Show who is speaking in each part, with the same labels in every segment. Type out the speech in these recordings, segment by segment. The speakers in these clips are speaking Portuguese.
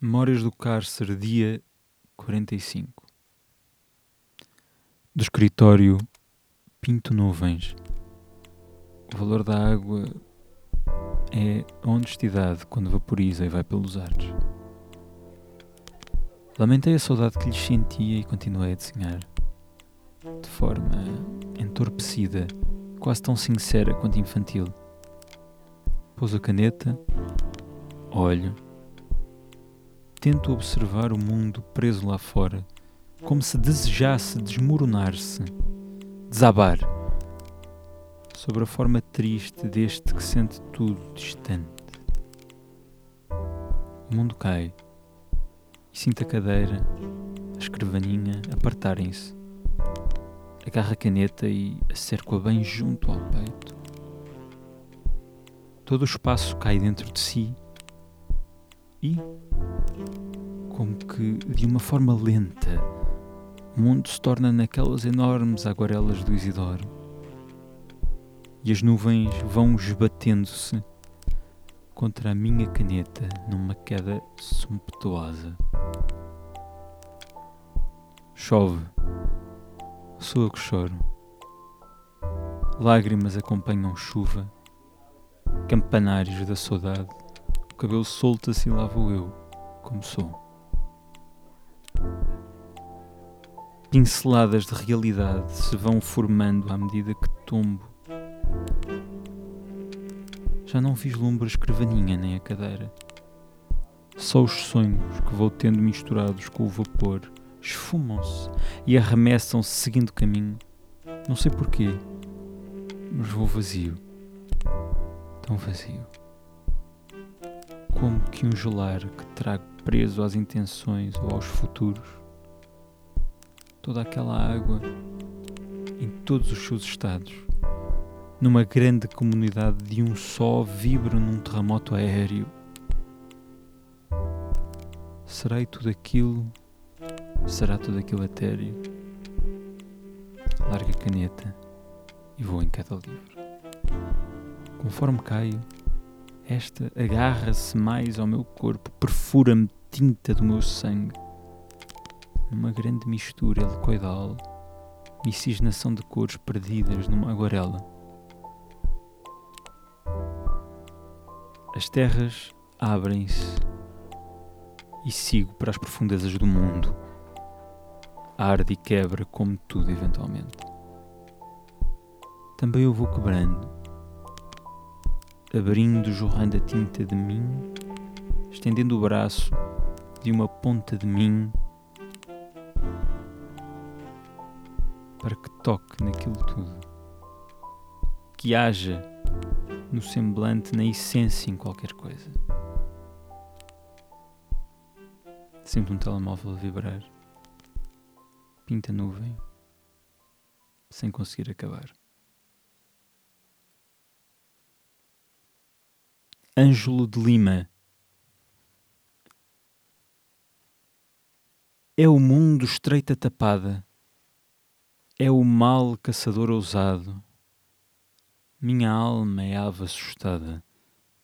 Speaker 1: Memórias do Cárcere, dia 45. Do escritório Pinto Nuvens. O valor da água é a honestidade quando vaporiza e vai pelos ares. Lamentei a saudade que lhes sentia e continuei a desenhar. De forma entorpecida, quase tão sincera quanto infantil. Pôs a caneta, olho tento observar o mundo preso lá fora, como se desejasse desmoronar-se, desabar, sobre a forma triste deste que sente tudo distante. O mundo cai e sinto a cadeira, a escrivaninha apartarem-se. Agarra a caneta e acerco-a bem junto ao peito. Todo o espaço cai dentro de si e como que de uma forma lenta o mundo se torna naquelas enormes aguarelas do Isidoro e as nuvens vão esbatendo-se contra a minha caneta numa queda sumptuosa. Chove, sou eu que choro. Lágrimas acompanham chuva, campanários da saudade, cabelo solta-se e lá vou eu, como sou. pinceladas de realidade se vão formando à medida que tombo. Já não vislumbro a escrivaninha nem a cadeira. Só os sonhos que vou tendo misturados com o vapor esfumam-se e arremessam-se seguindo caminho. Não sei porquê, mas vou vazio. Tão vazio. Como que um gelar que trago preso às intenções ou aos futuros toda aquela água em todos os seus estados. Numa grande comunidade de um só vibra num terremoto aéreo. Será tudo aquilo? Será tudo aquilo etéreo? Larga a caneta e vou em cada livro. Conforme caio, esta agarra-se mais ao meu corpo, perfura-me tinta do meu sangue numa grande mistura helicoidal, miscigenação de cores perdidas numa aguarela. As terras abrem-se e sigo para as profundezas do mundo. Arde e quebra como tudo eventualmente. Também eu vou quebrando, abrindo, jorrando a tinta de mim, estendendo o braço de uma ponta de mim para que toque naquilo tudo. Que haja no semblante, na essência, em qualquer coisa. Sinto um telemóvel vibrar. Pinta nuvem. Sem conseguir acabar. Ângelo de Lima. É o mundo estreita tapada é o mal caçador ousado. Minha alma é ave assustada,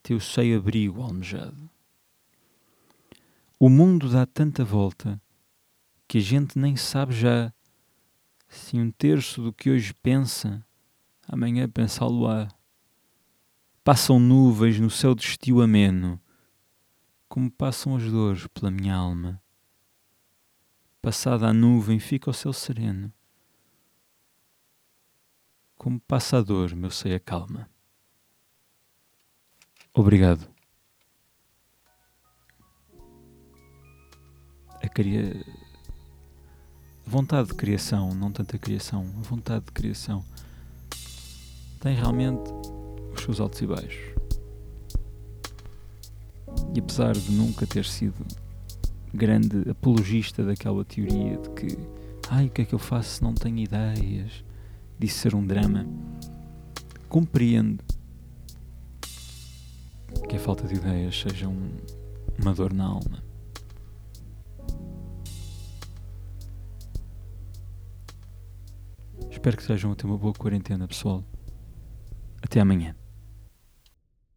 Speaker 1: teu seio abrigo almejado. O mundo dá tanta volta que a gente nem sabe já se um terço do que hoje pensa, amanhã pensá-lo-á. Passam nuvens no céu de estio ameno, como passam as dores pela minha alma. Passada a nuvem fica o céu sereno como passador, meu sei a calma. Obrigado. A, cria... a vontade de criação, não tanta criação, a vontade de criação tem realmente os seus altos e baixos. E apesar de nunca ter sido grande apologista daquela teoria de que ai, o que é que eu faço se não tenho ideias? disso ser um drama, compreendo que a falta de ideias seja um, uma dor na alma. Espero que estejam a ter uma boa quarentena, pessoal. Até amanhã.